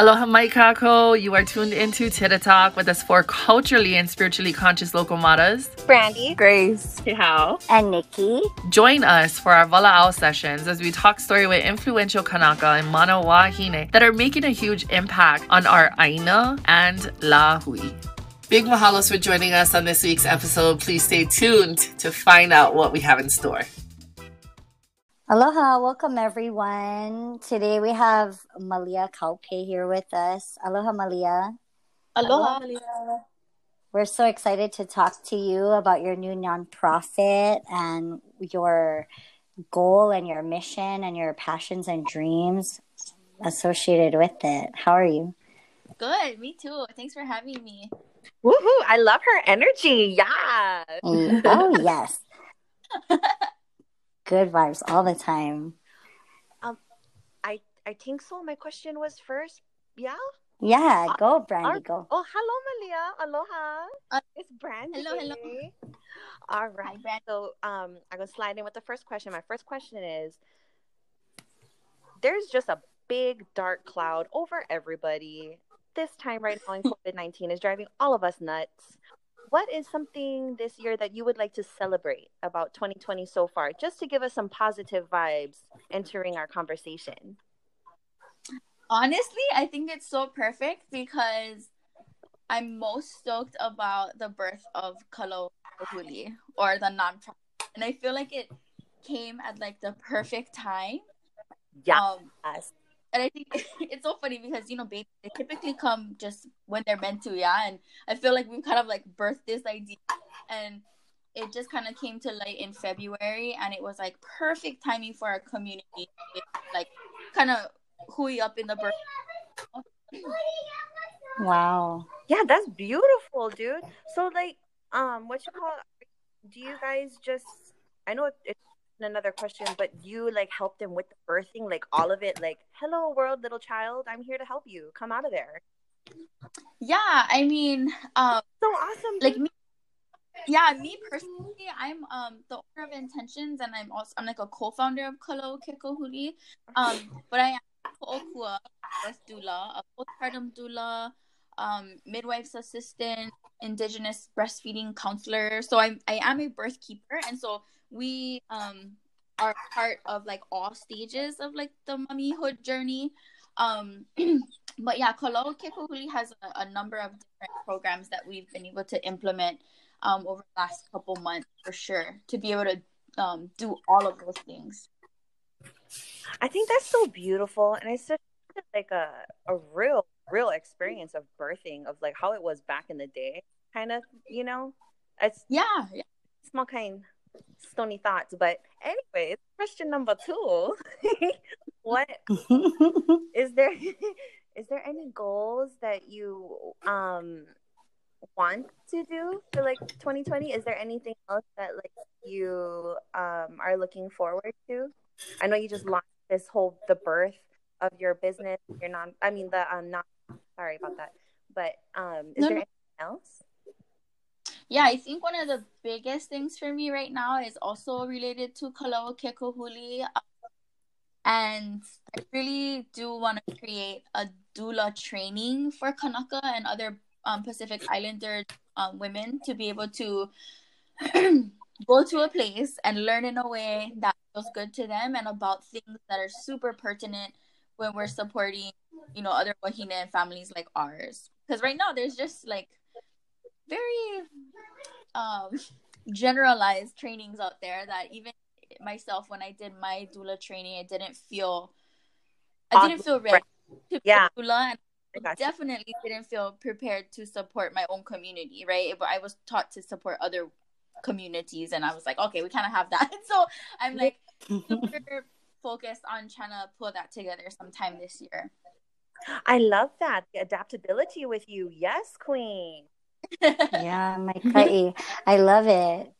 Aloha Maikako. You are tuned into Tita Talk with us four culturally and spiritually conscious local matas. Brandy. Grace. How? And Nikki. Join us for our Vala'au sessions as we talk story with influential Kanaka and Mana Wahine that are making a huge impact on our Aina and La Hui. Big mahalos for joining us on this week's episode. Please stay tuned to find out what we have in store. Aloha, welcome everyone. Today we have Malia Kaupe here with us. Aloha, Malia. Aloha, Malia. We're so excited to talk to you about your new nonprofit and your goal and your mission and your passions and dreams associated with it. How are you? Good, me too. Thanks for having me. Woohoo! I love her energy. Yeah. Mm, oh yes. Good vibes all the time. Um, I I think so. My question was first. Yeah. Yeah, go, Brandy, go. Oh, hello, Malia. Aloha. Uh, it's Brandy. hello, hello. All right. So, um, I'm gonna slide in with the first question. My first question is: There's just a big dark cloud over everybody. This time right now in COVID nineteen is driving all of us nuts what is something this year that you would like to celebrate about 2020 so far, just to give us some positive vibes entering our conversation? Honestly, I think it's so perfect because I'm most stoked about the birth of Kalo Huli or the nonprofit. And I feel like it came at like the perfect time. Yeah. Um, and I think it's so funny because you know babies they typically come just when they're meant to, yeah. And I feel like we've kind of like birthed this idea, and it just kind of came to light in February, and it was like perfect timing for our community, like kind of hooey up in the birth. Wow. Yeah, that's beautiful, dude. So like, um, what you call? Do you guys just? I know it's another question, but you like helped them with the birthing, like all of it, like, hello world, little child, I'm here to help you. Come out of there. Yeah, I mean, um, so awesome. Like me, yeah, me personally, I'm um the owner of Intentions, and I'm also I'm like a co-founder of Ka Lau o Ke Kahuli. Um, but I am Ko'okua, birth doula, a postpartum doula, um, midwife's assistant, indigenous breastfeeding counselor. So I'm I am a birth keeper, and so we um are part of like all stages of like the mummyhood journey. Um, but yeah, Ka Lau o Ke Kahuli has a, a, number of different programs that we've been able to implement um, over the last couple months for sure to be able to um, do all of those things. I think that's so beautiful, and it's just like a a real real experience of birthing of like how it was back in the day, kind of you know. It's yeah, yeah. small kind stony thoughts. But anyways, question number two. what is there is there any goals that you um want to do for like 2020? Is there anything else that like you um are looking forward to? I know you just launched this whole the birth of your business, your non I mean the um not sorry about that. But um is no, there anything else? Yeah, I think one of the biggest things for me right now is also related to Ka Lau o Ke Kahuli. And I really do want to create a doula training for Kanaka and other um, Pacific Islander um, women to be able to go to a place and learn in a way that feels good to them and about things that are super pertinent when we're supporting, you know, other Wahine families like ours. Because right now there's just like very um generalized trainings out there that even myself when I did my doula training, I didn't feel I didn't feel ready to be yeah. doula and I definitely didn't feel prepared to support my own community, right? But I was taught to support other communities and I was like, okay, we kind of have that. so I'm like super focused on trying to pull that together sometime this year. I love that. The adaptability with you. Yes, queen yeah, my kai. Eh, I love it.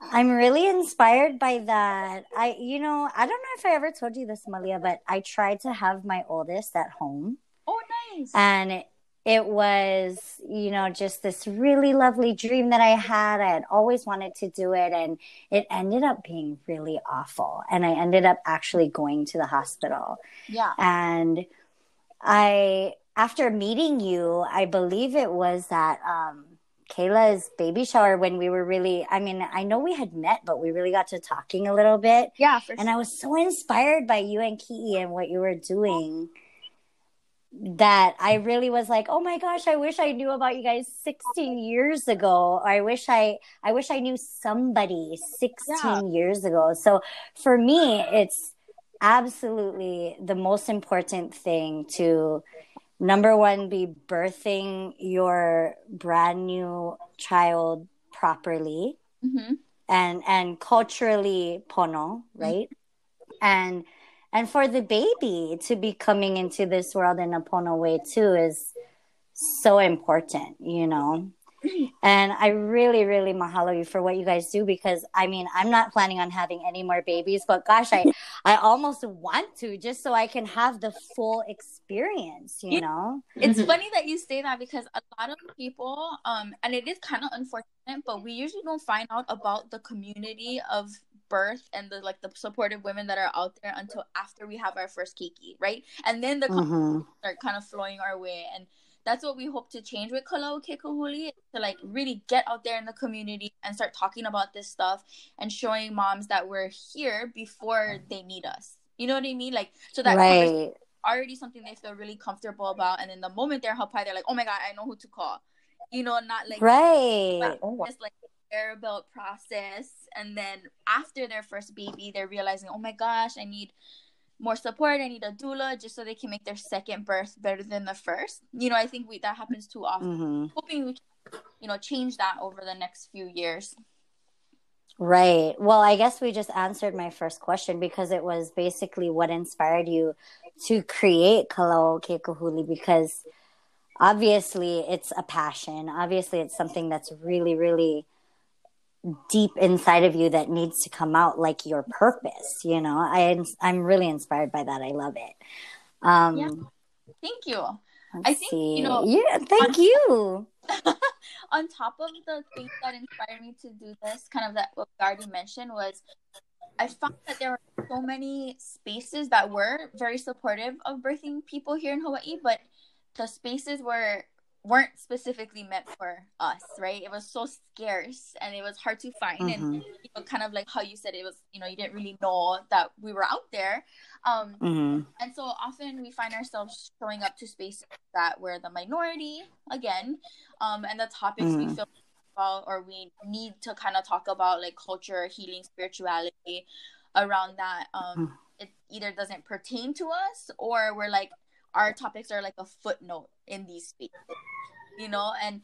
I'm really inspired by that. I, you know, I don't know if I ever told you this, Malia, but I tried to have my oldest at home. Oh, nice. And it, it was, you know, just this really lovely dream that I had. I had always wanted to do it, and it ended up being really awful. And I ended up actually going to the hospital. Yeah. And I after meeting you, I believe it was at um, Kayla's baby shower when we were really. I mean, I know we had met, but we really got to talking a little bit. Yeah, and sure. I was so inspired by you and Kiki and what you were doing that I really was like, oh my gosh, I wish I knew about you guys 16 years ago. I wish I, I wish I knew somebody 16 yeah. years ago. So for me, it's absolutely the most important thing to number one, be birthing your brand new child properly mm-hmm. and, and culturally pono, right? Mm-hmm. And, and for the baby to be coming into this world in a pono way too is so important you know and I really, really mahalo you for what you guys do because I mean, I'm not planning on having any more babies, but gosh, I, I almost want to just so I can have the full experience, you know? It's mm-hmm. funny that you say that because a lot of people, um, and it is kind of unfortunate, but we usually don't find out about the community of birth and the like the supportive women that are out there until after we have our first keiki, right? And then the mm-hmm. start kind of flowing our way. And that's what we hope to change with Ka Lau o Ke Kahuli to like really get out there in the community and start talking about this stuff and showing moms that we're here before they need us. You know what I mean? Like so that right. already something they feel really comfortable about and then the moment they're helped they're like, Oh my god, I know who to call. You know, not like right. Like, oh, just like built process and then after their first baby they're realizing oh my gosh i need more support i need a doula just so they can make their second birth better than the first. You know i think we that happens too often. Mm-hmm. hoping we can you know change that over the next few years. Right. Well i guess we just answered my first question because it was basically what inspired you to create Ka Lau o Ke Kahuli because obviously it's a passion. Obviously it's something that's really really deep inside of you that needs to come out like your purpose you know? I i'm really inspired by that. I love it. Um yeah. thank you. i think see. you know yeah thank on, you. on top of the things that inspired me to do this kind of that what already mentioned was i found that there were so many spaces that were very supportive of birthing people here in hawaii but the spaces were weren't specifically meant for us, right? It was so scarce and it was hard to find, mm-hmm. and you know, kind of like how you said it was, you know, you didn't really know that we were out there, um, mm-hmm. and so often we find ourselves showing up to spaces that we're the minority again, um, and the topics mm-hmm. we feel about or we need to kind of talk about like culture, healing, spirituality around that. Um, mm. it either doesn't pertain to us or we're like our topics are like a footnote in these spaces, you know. And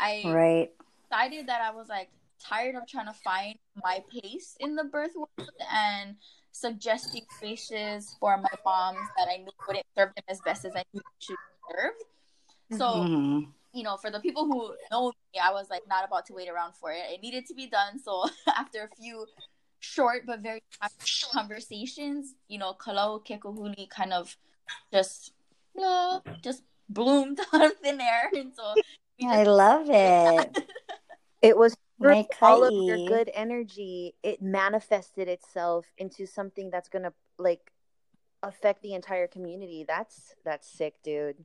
I right. decided that I was like tired of trying to find my place in the birth world and suggesting spaces for my moms that I knew wouldn't serve them as best as I knew they should serve. So, mm-hmm. you know, for the people who know me, I was like not about to wait around for it. It needed to be done. So after a few short but very conversations, you know, Ka Lau o Ke Kahuli kind of just no, just bloomed out of thin air. And so I love it. it was like all of your good energy. It manifested itself into something that's gonna like affect the entire community. That's that's sick, dude.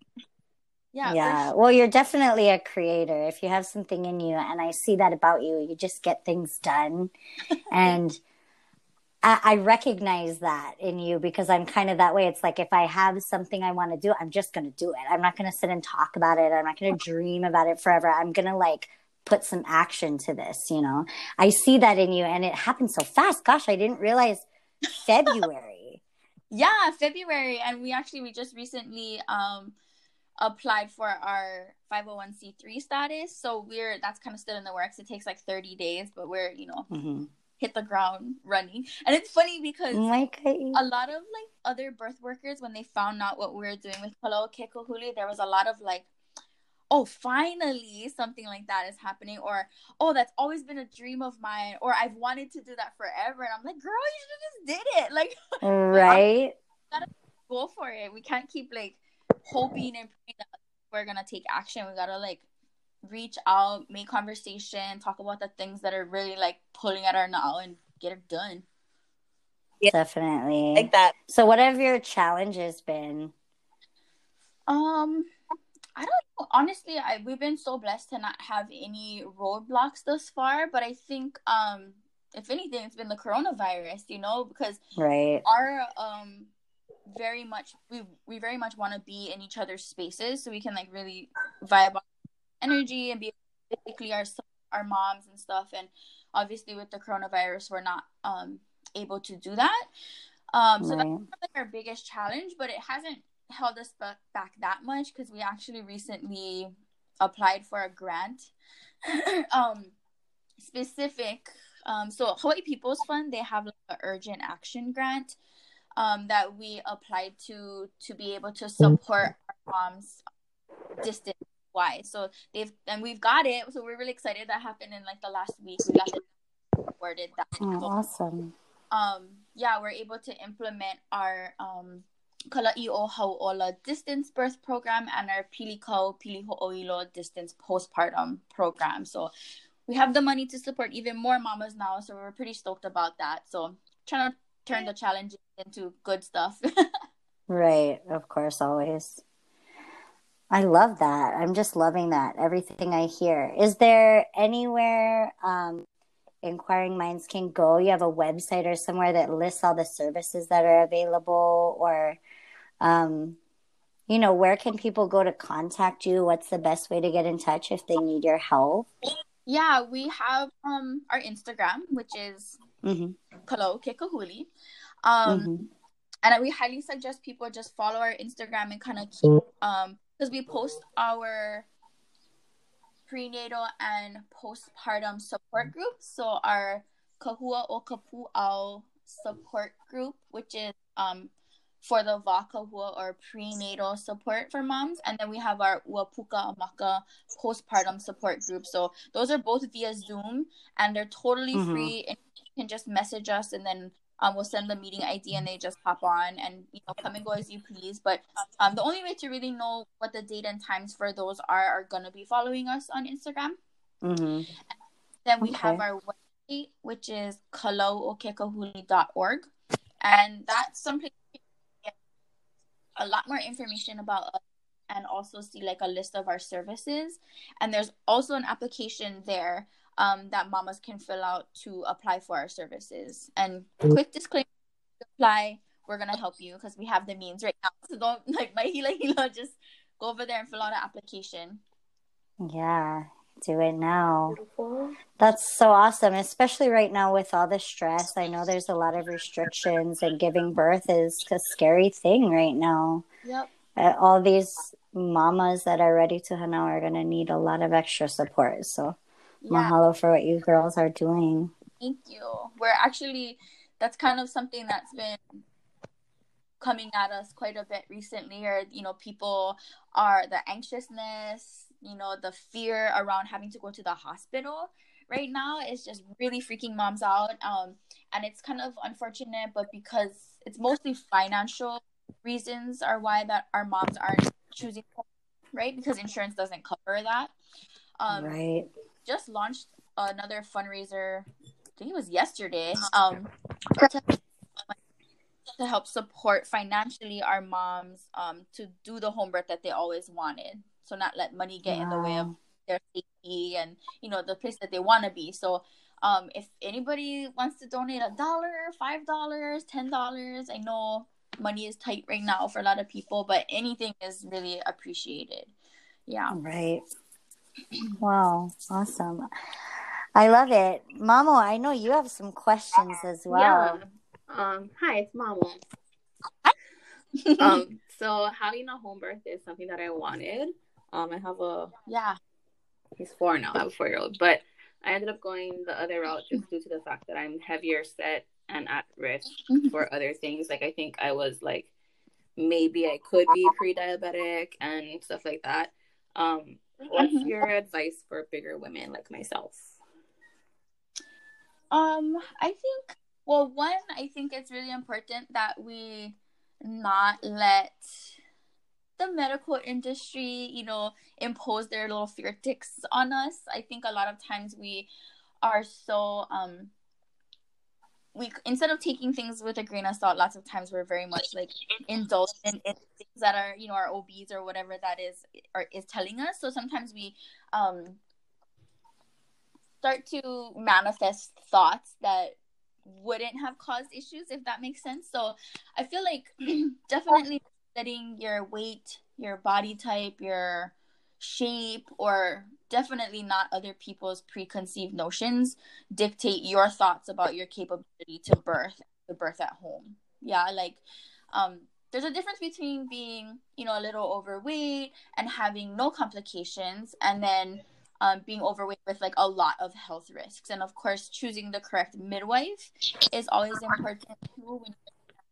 Yeah. Yeah. Sure. Well, you're definitely a creator. If you have something in you, and I see that about you, you just get things done. and I, I recognize that in you because I'm kind of that way. It's like if I have something I want to do, I'm just going to do it. I'm not going to sit and talk about it. I'm not going to dream about it forever. I'm going to like put some action to this, you know? I see that in you and it happened so fast. Gosh, I didn't realize February. yeah, February. And we actually, we just recently, um, applied for our 501c3 status so we're that's kind of still in the works it takes like 30 days but we're you know mm-hmm hit the ground running. And it's funny because oh like a lot of like other birth workers when they found out what we were doing with Ka Lau o Ke Kahuli, there was a lot of like, oh, finally something like that is happening, or oh, that's always been a dream of mine, or I've wanted to do that forever. And I'm like, girl, you should just did it. Like right. gotta go for it. We can't keep like hoping and praying that we're gonna take action. We gotta like reach out, make conversation, talk about the things that are really like pulling at our now and get it done. Yeah. Definitely. Like that. So what have your challenges been? Um, I don't know. Honestly, I we've been so blessed to not have any roadblocks thus far, but I think um if anything it's been the coronavirus, you know, because right. our um very much we we very much want to be in each other's spaces so we can like really vibe on energy and be physically our our moms and stuff. And obviously with the coronavirus we're not um able to do that. Um so right. that's like our biggest challenge but it hasn't held us back that much because we actually recently applied for a grant. Um specific um so hawaii people's fund they have like an urgent action grant um that we applied to to be able to support our moms distance wise so they've and we've got it so we're really excited that happened in like the last week we got it awarded that oh, awesome um yeah we're able to implement our um Kala'i o Hau'ola distance birth program and our Pilikau Piliho'oilo distance postpartum program. So we have the money to support even more mamas now. So we're pretty stoked about that. So trying to turn the challenges into good stuff. right. Of course, always. I love that. I'm just loving that. Everything I hear. Is there anywhere um, inquiring minds can go? You have a website or somewhere that lists all the services that are available, or um, you know, where can people go to contact you? What's the best way to get in touch if they need your help? Yeah, we have um our Instagram, which is mm-hmm. Ka Lau o Ke Kahuli. Um, mm-hmm. and we highly suggest people just follow our Instagram and kind of keep um because we post our prenatal and postpartum support groups. So our Kahua o Kapu'au support group, which is um for the Vakahua or prenatal support for moms. And then we have our Uapuka Amaka postpartum support group. So those are both via Zoom and they're totally mm-hmm. free. And you can just message us and then um, we'll send the meeting ID and they just hop on and you know come and go as you please. But um, the only way to really know what the date and times for those are are gonna be following us on Instagram. Mm-hmm. Then we okay. have our website, which is kalauokekahuli.org. And that's something a lot more information about us and also see like a list of our services. And there's also an application there um, that mamas can fill out to apply for our services. And quick disclaimer: apply, we're gonna help you because we have the means right now. So don't like my hila hila just go over there and fill out an application. Yeah, do it now. Beautiful. That's so awesome, especially right now with all the stress. I know there's a lot of restrictions, and giving birth is a scary thing right now. Yep. Uh, all these mamas that are ready to hana are going to need a lot of extra support. So, yeah. mahalo for what you girls are doing. Thank you. We're actually, that's kind of something that's been coming at us quite a bit recently or you know people are the anxiousness you know the fear around having to go to the hospital right now is just really freaking moms out um and it's kind of unfortunate but because it's mostly financial reasons are why that our moms aren't choosing right because insurance doesn't cover that um right just launched another fundraiser i think it was yesterday um to, to help support financially our moms um to do the home birth that they always wanted. So not let money get wow. in the way of their safety and you know the place that they want to be. So um if anybody wants to donate a dollar five dollars ten dollars i know money is tight right now for a lot of people but anything is really appreciated. Yeah. Right wow awesome i love it mamo i know you have some questions as well yeah. um hi it's mamo um so having a home birth is something that i wanted um, I have a yeah. He's four now. I have a four year old, but I ended up going the other route just due to the fact that I'm heavier set and at risk mm-hmm. for other things. Like I think I was like maybe I could be pre-diabetic and stuff like that. Um, what's mm-hmm. your advice for bigger women like myself? Um, I think well, one, I think it's really important that we not let the medical industry, you know, impose their little fear ticks on us. I think a lot of times we are so um we instead of taking things with a grain of salt, lots of times we're very much like indulged in, in things that are you know our OBs or whatever that is or is telling us. So sometimes we um start to manifest thoughts that wouldn't have caused issues if that makes sense. So I feel like definitely letting your weight, your body type, your shape or definitely not other people's preconceived notions dictate your thoughts about your capability to birth to birth at home. Yeah like um there's a difference between being you know a little overweight and having no complications and then um, being overweight with like a lot of health risks. And of course choosing the correct midwife is always important too when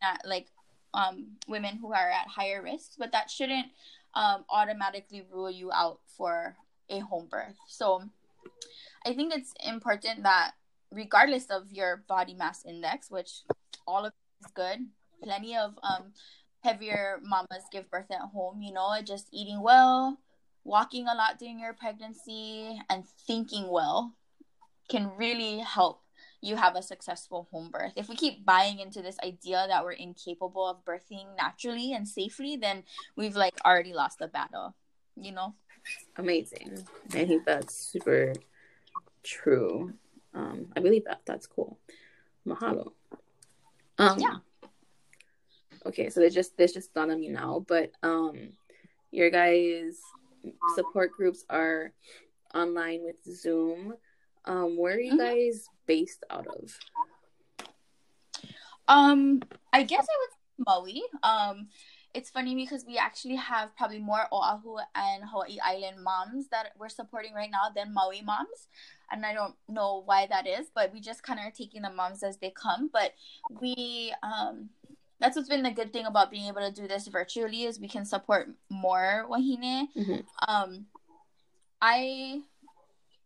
at like um, women who are at higher risks but that shouldn't um, automatically rule you out for a home birth. So I think it's important that regardless of your body mass index, which all of is good, plenty of um, heavier mamas give birth at home, you know, just eating well, walking a lot during your pregnancy, and thinking well can really help you have a successful home birth. If we keep buying into this idea that we're incapable of birthing naturally and safely, then we've like already lost the battle, you know? Amazing. I think that's super true. Um, I believe that that's cool. Mahalo. Um, yeah. Okay, so there's just there's just dawned on me now, but um, your guys' support groups are online with Zoom. Um, where are you mm-hmm. guys based out of? Um, I guess I would say Maui. Um, it's funny because we actually have probably more Oahu and Hawaii Island moms that we're supporting right now than Maui moms. And I don't know why that is, but we just kind of are taking the moms as they come. But we, um, that's what's been the good thing about being able to do this virtually is we can support more wahine. Mm-hmm. Um, I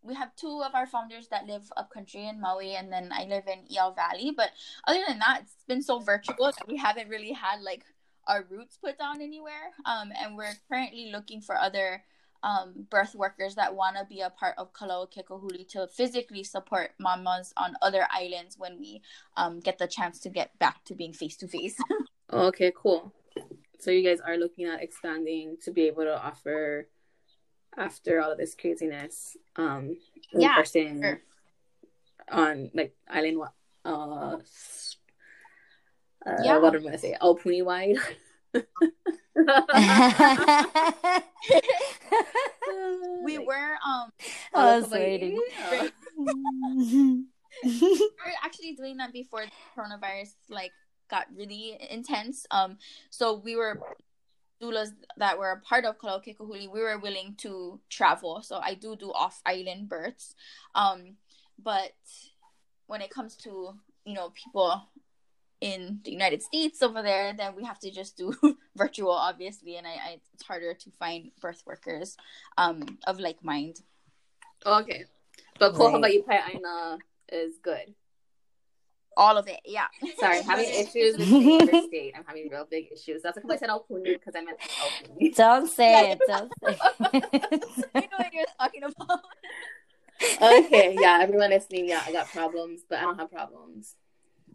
we have two of our founders that live up country in Maui, and then I live in Iao Valley. But other than that, it's been so virtual that we haven't really had like our roots put down anywhere. Um, and we're currently looking for other um, birth workers that want to be a part of Ka Lau o Ke Kahuli to physically support mamas on other islands when we um, get the chance to get back to being face to face. Okay, cool. So you guys are looking at expanding to be able to offer after all of this craziness um yeah, person sure. on like island uh uh, yeah. what am I say? Aupuni wide. we were um I was waiting. we were actually doing that before the coronavirus like got really intense. Um so we were doulas that were a part of Ka Lau o Ke Kahuli, we were willing to travel. So I do do off island births. Um but when it comes to, you know, people in the United States over there, then we have to just do virtual, obviously, and I, I, it's harder to find birth workers um of like mind. Okay, but right. Ko Hawaii Aina is good. All of it, yeah. Sorry, having issues with the state. I'm having real big issues. That's like I said Aupuni because I meant Aupuni. Don't say it. Don't say it. I know what you're talking about. okay, yeah, everyone listening, yeah, I got problems, but I don't have problems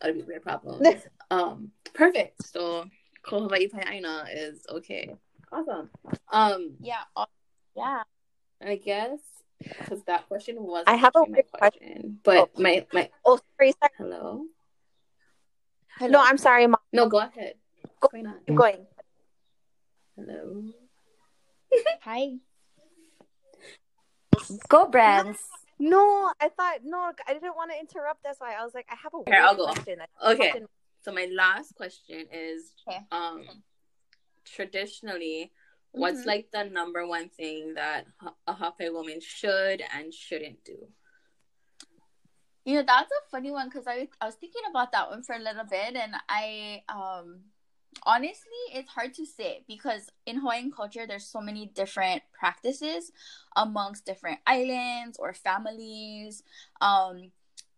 other people have problems. um, perfect. So Ko Hawaii Aina is okay. Awesome. Um, yeah, yeah. I guess because that question was I have a my question, question, but oh. my my oh sorry, sorry. Hello. Hello. No, I'm sorry, mom. No, go ahead. Go, Keep going. Hello. Hi. Go, brands. No, I thought no, I didn't want to interrupt. That's why I was like, I have a Here, I'll go. question. Okay. So my last question is, okay. um, traditionally, mm-hmm. what's like the number one thing that a hāpai woman should and shouldn't do? You know, that's a funny one because I I was thinking about that one for a little bit, and I um honestly it's hard to say because in hawaiian culture there's so many different practices amongst different islands or families um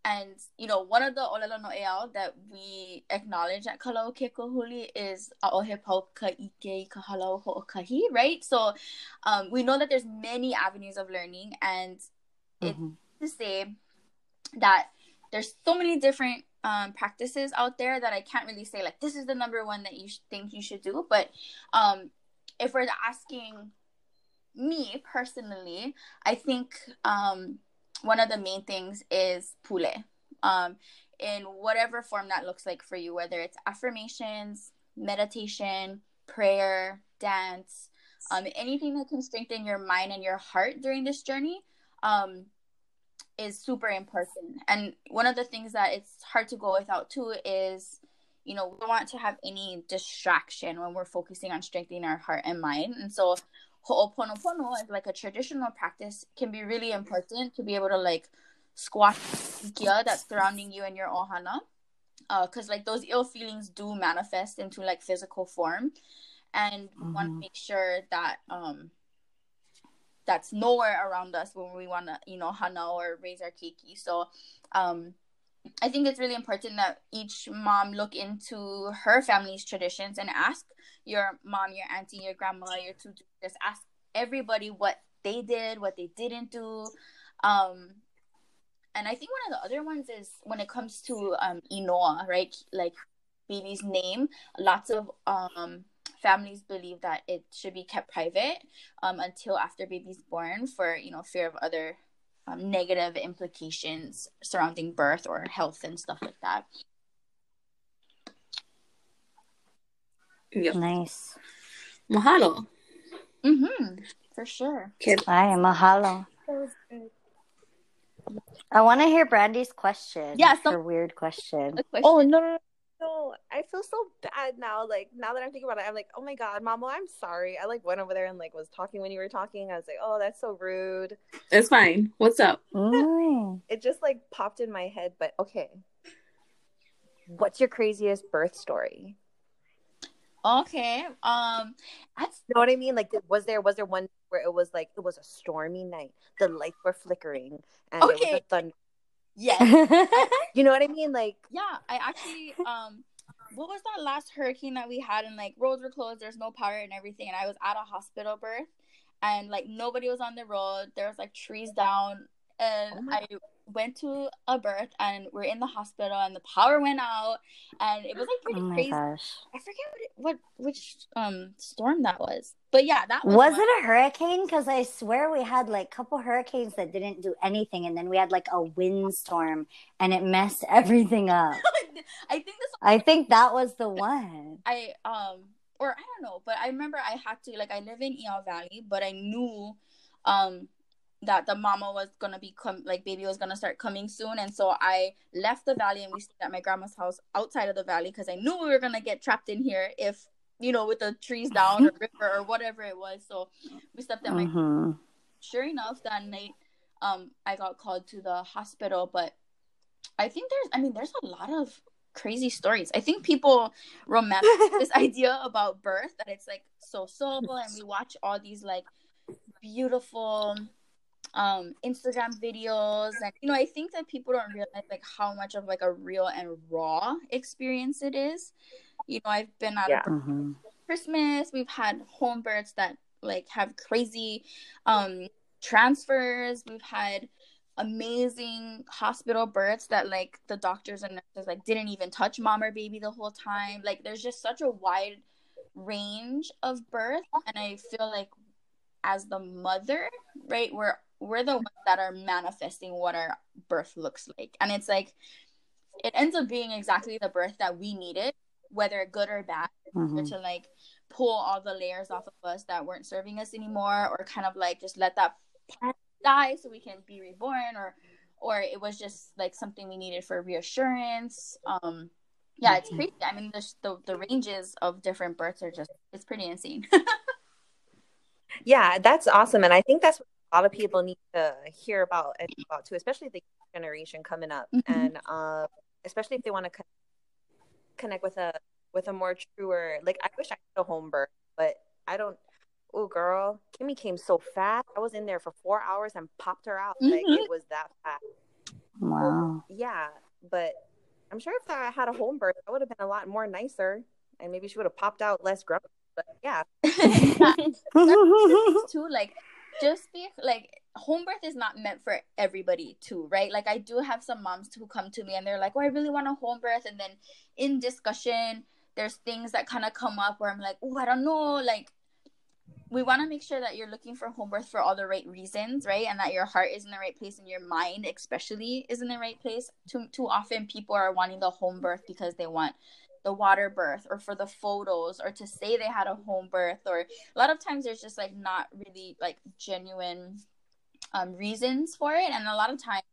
and you know one of the olelo no'eau that we acknowledge at Ka Lau o Ke Kahuli is Aohe Pau Ka Ike Ka Halau Ho'okahi, right? So um, we know that there's many avenues of learning and mm-hmm. it's to say that there's so many different um, practices out there that I can't really say like this is the number one that you sh- think you should do. But um, if we're asking me personally, I think um, one of the main things is pule. Um, in whatever form that looks like for you, whether it's affirmations, meditation, prayer, dance, um, anything that can strengthen your mind and your heart during this journey um, is super important. And one of the things that it's hard to go without too is, you know, we don't want to have any distraction when we're focusing on strengthening our heart and mind. And so Ho'oponopono is like a traditional practice can be really important to be able to like squash kia that's surrounding you and your ohana. Because uh, like those ill feelings do manifest into like physical form, and mm-hmm. want to make sure that um that's nowhere around us when we want to you know hana or raise our keiki. So um I think it's really important that each mom look into her family's traditions and ask your mom, your auntie, your grandma, your tutu, just ask everybody what they did, what they didn't do. Um, and I think one of the other ones is when it comes to um, Inoa, right? Like baby's name. Lots of um, families believe that it should be kept private um, until after baby's born for you know fear of other um, negative implications surrounding birth or health and stuff like that. Yep. Nice. Mahalo. Mm-hmm. For sure. Okay. Hi, mahalo. I want to hear Brandy's question. Yeah, some... her weird question. question. Oh no, no, no! I feel so bad now. Like now that I'm thinking about it, I'm like, oh my god, Mama, I'm sorry. I like went over there and like was talking when you were talking. I was like, oh, that's so rude. It's fine. What's up? Mm. It just like popped in my head. But okay, what's your craziest birth story? Okay. Um, that's you know what I mean. Like, was there was there one where it was like it was a stormy night, the lights were flickering, and okay. it was a thunder. Yes. you know what I mean? Like, yeah. I actually um, what was that last hurricane that we had? And like roads were closed, there's no power and everything, and I was at a hospital birth, and like nobody was on the road. There was like trees down, and oh I went to a birth and we're in the hospital and the power went out and it was like pretty oh crazy. Gosh. I forget what, it, what which um storm that was. But yeah, that was Was it a hurricane? Because I swear we had like a couple hurricanes that didn't do anything and then we had like a windstorm and it messed everything up. I think this I think that was the one. I um or I don't know, but I remember I had to like I live in Iao Valley, but I knew um that the mama was gonna be come like baby was gonna start coming soon. And so i left the valley and we stayed at my grandma's house outside of the valley because i knew we were gonna get trapped in here if you know with the trees down or river or whatever it was. So we slept at my mm-hmm. sure enough that night um i got called to the hospital but i think there's i mean there's a lot of crazy stories. I think people romanticize this idea about birth that it's like so soulful and we watch all these like beautiful um instagram videos and you know i think that people don't realize like how much of like a real and raw experience it is you know i've been at yeah. mm-hmm. christmas we've had home births that like have crazy um transfers we've had amazing hospital births that like the doctors and nurses like didn't even touch mom or baby the whole time like there's just such a wide range of birth and i feel like as the mother right we're we're the ones that are manifesting what our birth looks like. And it's like it ends up being exactly the birth that we needed, whether good or bad, mm-hmm. to like pull all the layers off of us that weren't serving us anymore, or kind of like just let that die so we can be reborn, or or it was just like something we needed for reassurance. Um, yeah, it's mm-hmm. crazy. I mean, the, the the ranges of different births are just it's pretty insane. yeah, that's awesome, and I think that's a lot of people need to hear about and about too, especially the generation coming up, mm-hmm. and uh, especially if they want to co- connect with a with a more truer. Like I wish I had a home birth, but I don't. Oh, girl, Kimmy came so fast. I was in there for four hours and popped her out. Mm-hmm. Like it was that fast. Wow. yeah, but I'm sure if I had a home birth, that would have been a lot more nicer, and maybe she would have popped out less grumpy. But yeah, too. Like just be like home birth is not meant for everybody too, right? Like I do have some moms who come to me and they're like, "Oh, I really want a home birth," and then in discussion, there's things that kind of come up where I'm like, "Oh, I don't know," like we want to make sure that you're looking for home birth for all the right reasons, right? And that your heart is in the right place and your mind, especially, is in the right place. Too too often, people are wanting the home birth because they want the water birth or for the photos or to say they had a home birth or a lot of times there's just like not really like genuine um, reasons for it. And a lot of times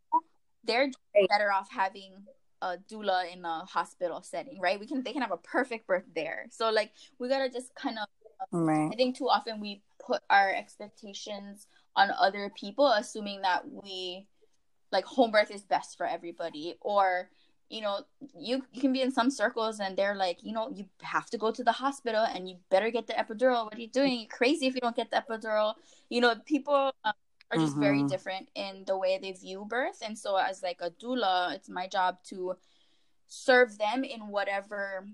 they're better off having a doula in a hospital setting right? We can they can have a perfect birth there. So like we gotta just kind of right. i think too often we put our expectations on other people assuming that we like home birth is best for everybody or you know you, you can be in some circles and they're like you know you have to go to the hospital and you better get the epidural. What are you doing? You're crazy if you don't get the epidural. You know people um, are just mm-hmm. very different in the way they view birth. And so as like a doula it's my job to serve them in whatever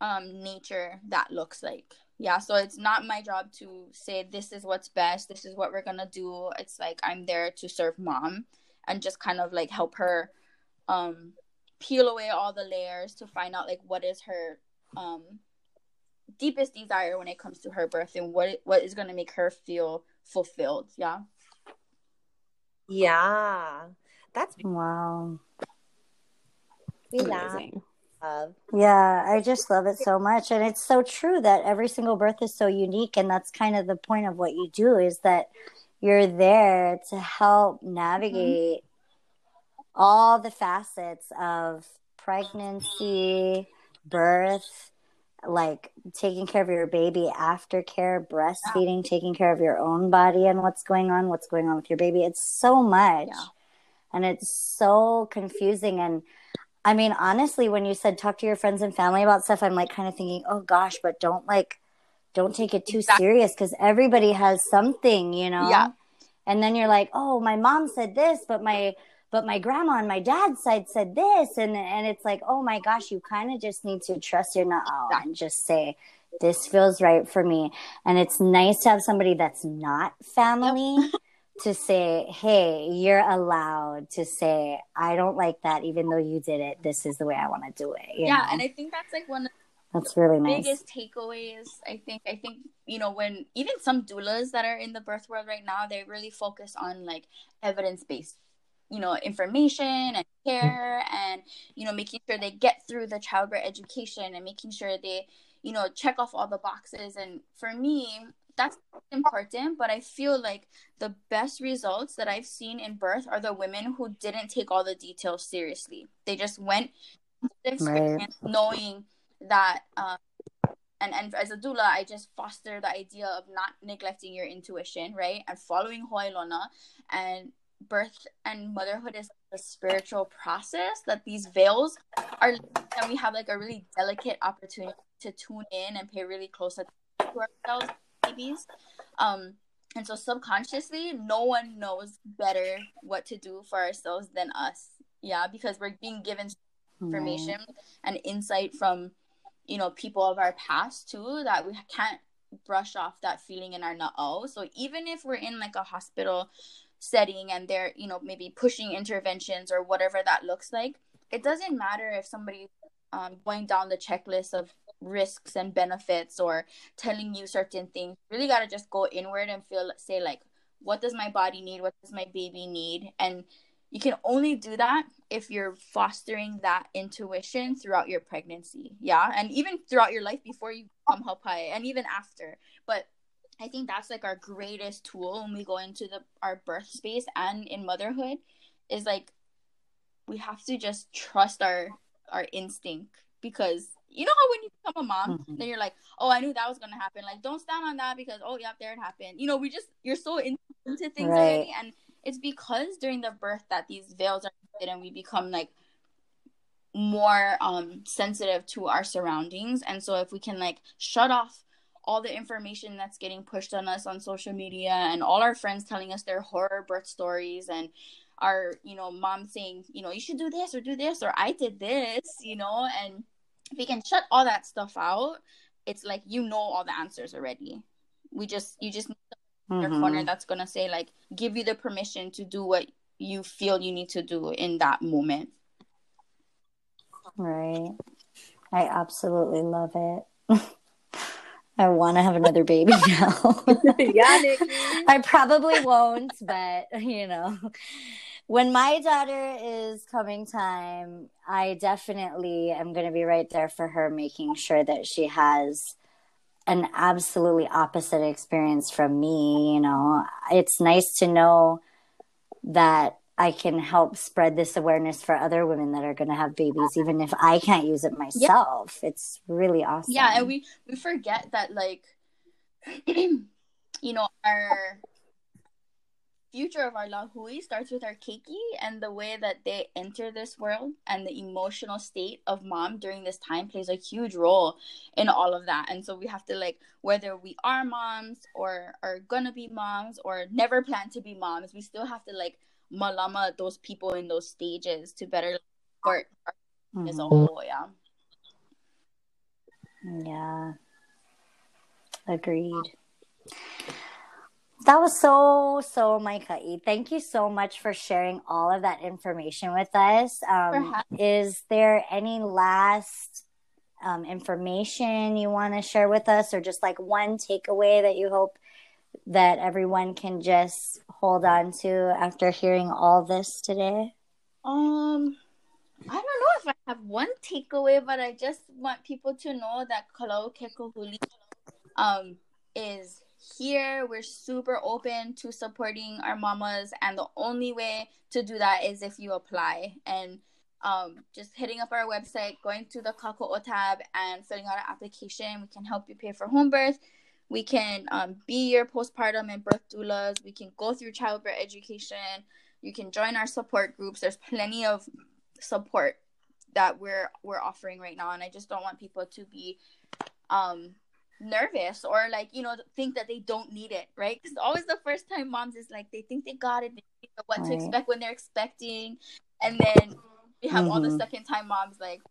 um nature that looks like. Yeah so it's not my job to say this is what's best. This is what we're gonna do. It's like i'm there to serve mom and just kind of like help her um peel away all the layers to find out like what is her um deepest desire when it comes to her birth and what what is going to make her feel fulfilled yeah? Yeah. That's wow. We amazing. Yeah i just love it so much. And it's so true that every single birth is so unique and that's kind of the point of what you do is that you're there to help mm-hmm. navigate all the facets of pregnancy, birth, like taking care of your baby aftercare, breastfeeding, yeah. taking care of your own body and what's going on, what's going on with your baby. It's so much. Yeah. And it's so confusing. And I mean, honestly, when you said talk to your friends and family about stuff, I'm like kind of thinking, oh gosh, but don't like, don't take it too exactly. serious because everybody has something, you know? Yeah. And then you're like, oh, my mom said this, but my but my grandma on my dad's side said this and and it's like oh my gosh you kind of just need to trust your nut and just say this feels right for me and it's nice to have somebody that's not family yep. to say hey you're allowed to say i don't like that even though you did it this is the way i want to do it yeah know? and i think that's like one of that's really nice. Biggest takeaways, I think. I think you know when even some doulas that are in the birth world right now, they really focus on like evidence based you know information and care and you know making sure they get through the childbirth education and making sure they you know check off all the boxes. And for me that's important but i feel like the best results that i've seen in birth are the women who didn't take all the details seriously. They just went the experience right. knowing that um, and and as a doula, I just foster the idea of not neglecting your intuition, right, and following Ho'ailona, and birth and motherhood is a spiritual process that these veils are and we have like a really delicate opportunity to tune in and pay really close attention to ourselves babies. Um and so subconsciously no one knows better what to do for ourselves than us. Yeah because we're being given information mm. and insight from you know people of our past too that we can't brush off that feeling in our na'au so even if we're in like a hospital setting and they're you know maybe pushing interventions or whatever that looks like it doesn't matter if somebody um, going down the checklist of risks and benefits or telling you certain things. You really got to just go inward and feel say like what does my body need? What does my baby need? And you can only do that if you're fostering that intuition throughout your pregnancy. Yeah. And even throughout your life before you become high and even after. But I think that's like our greatest tool when we go into the our birth space and in motherhood is like we have to just trust our our instinct because you know how when you become a mom mm-hmm. then you're like oh I knew that was gonna happen like don't stand on that because oh yeah there it happened you know we just you're so into things right. already and it's because during the birth that these veils are and we become like more um sensitive to our surroundings and so if we can like shut off all the information that's getting pushed on us on social media and all our friends telling us their horror birth stories and our you know mom saying you know you should do this or do this or i did this you know and if we can shut all that stuff out it's like you know all the answers already we just you just need your Mhm. corner that's gonna say like give you the permission to do what you feel you need to do in that moment. Right. I absolutely love it. I want to have another baby now. yeah, Nikki. I probably won't, but you know, when my daughter is coming time, I definitely am going to be right there for her, making sure that she has an absolutely opposite experience from me. You know, it's nice to know that I can help spread this awareness for other women that are going to have babies, even if I can't use it myself. It's really awesome. Yeah, and we we forget that like you know our future of our lahui starts with our keiki and the way that they enter this world and the emotional state of mom during this time plays a huge role in all of that and so we have to like whether we are moms or are gonna be moms or never plan to be moms we still have to like malama those people in those stages to better support our as a Mhm. whole yeah Yeah. Agreed. That was so, so maikaʻi. Thank you so much for sharing all of that information with us. Um, is there any last um, information you want to share with us, or just like one takeaway that you hope that everyone can just hold on to after hearing all this today? Um, I don't know if I have one takeaway, but I just want people to know that Ka Lau o Ke Kahuli um is here. We're super open to supporting our mamas, and the only way to do that is if you apply and um just hitting up our website, going to the kākoʻo tab, and filling out an application. We can help you pay for home birth. We can um, be your postpartum and birth doulas. We can go through childbirth education. You can join our support groups. There's plenty of support that we're we're offering right now, and I just don't want people to be um nervous or like you know think that they don't need it right because always the first time moms is like they think they got it they what to expect when they're expecting and then we have all the Mhm. second time moms like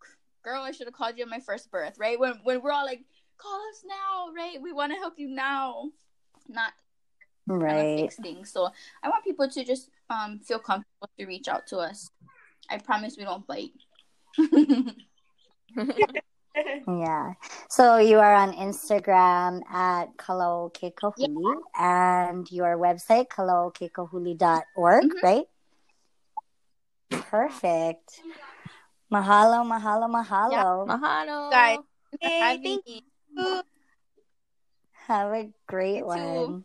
girl i should have called you on my first birth right when when we're all like call us now right we want to help you now not Right. fix things so i want people to just um feel comfortable to reach out to us i promise we don't bite Yeah. So you are on Instagram at Ka Lau o Ke Kahuli and your website, kalauokekahuli.org, Mhm. right? Perfect. Mahalo, mahalo, mahalo. Mahalo. Guys, Hey, thank you. Have a great You too. one.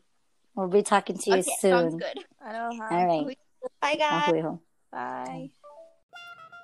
We'll be talking to you okay sounds soon. good Aloha. All right. Bye, guys. Mahui. Bye.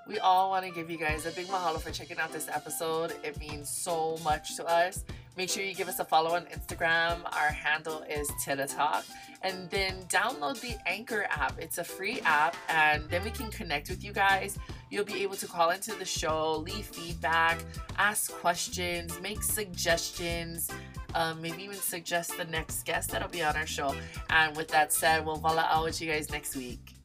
We all want to give you guys a big mahalo for checking out this episode. It means so much to us. Make sure you give us a follow on Instagram. Our handle is Tita Talk. And then download the Anchor app. It's a free app, and then we can connect with you guys. You'll be able to call into the show, leave feedback, ask questions, make suggestions, um, maybe even suggest the next guest that'll be on our show. And with that said, we'll voila out with you guys next week.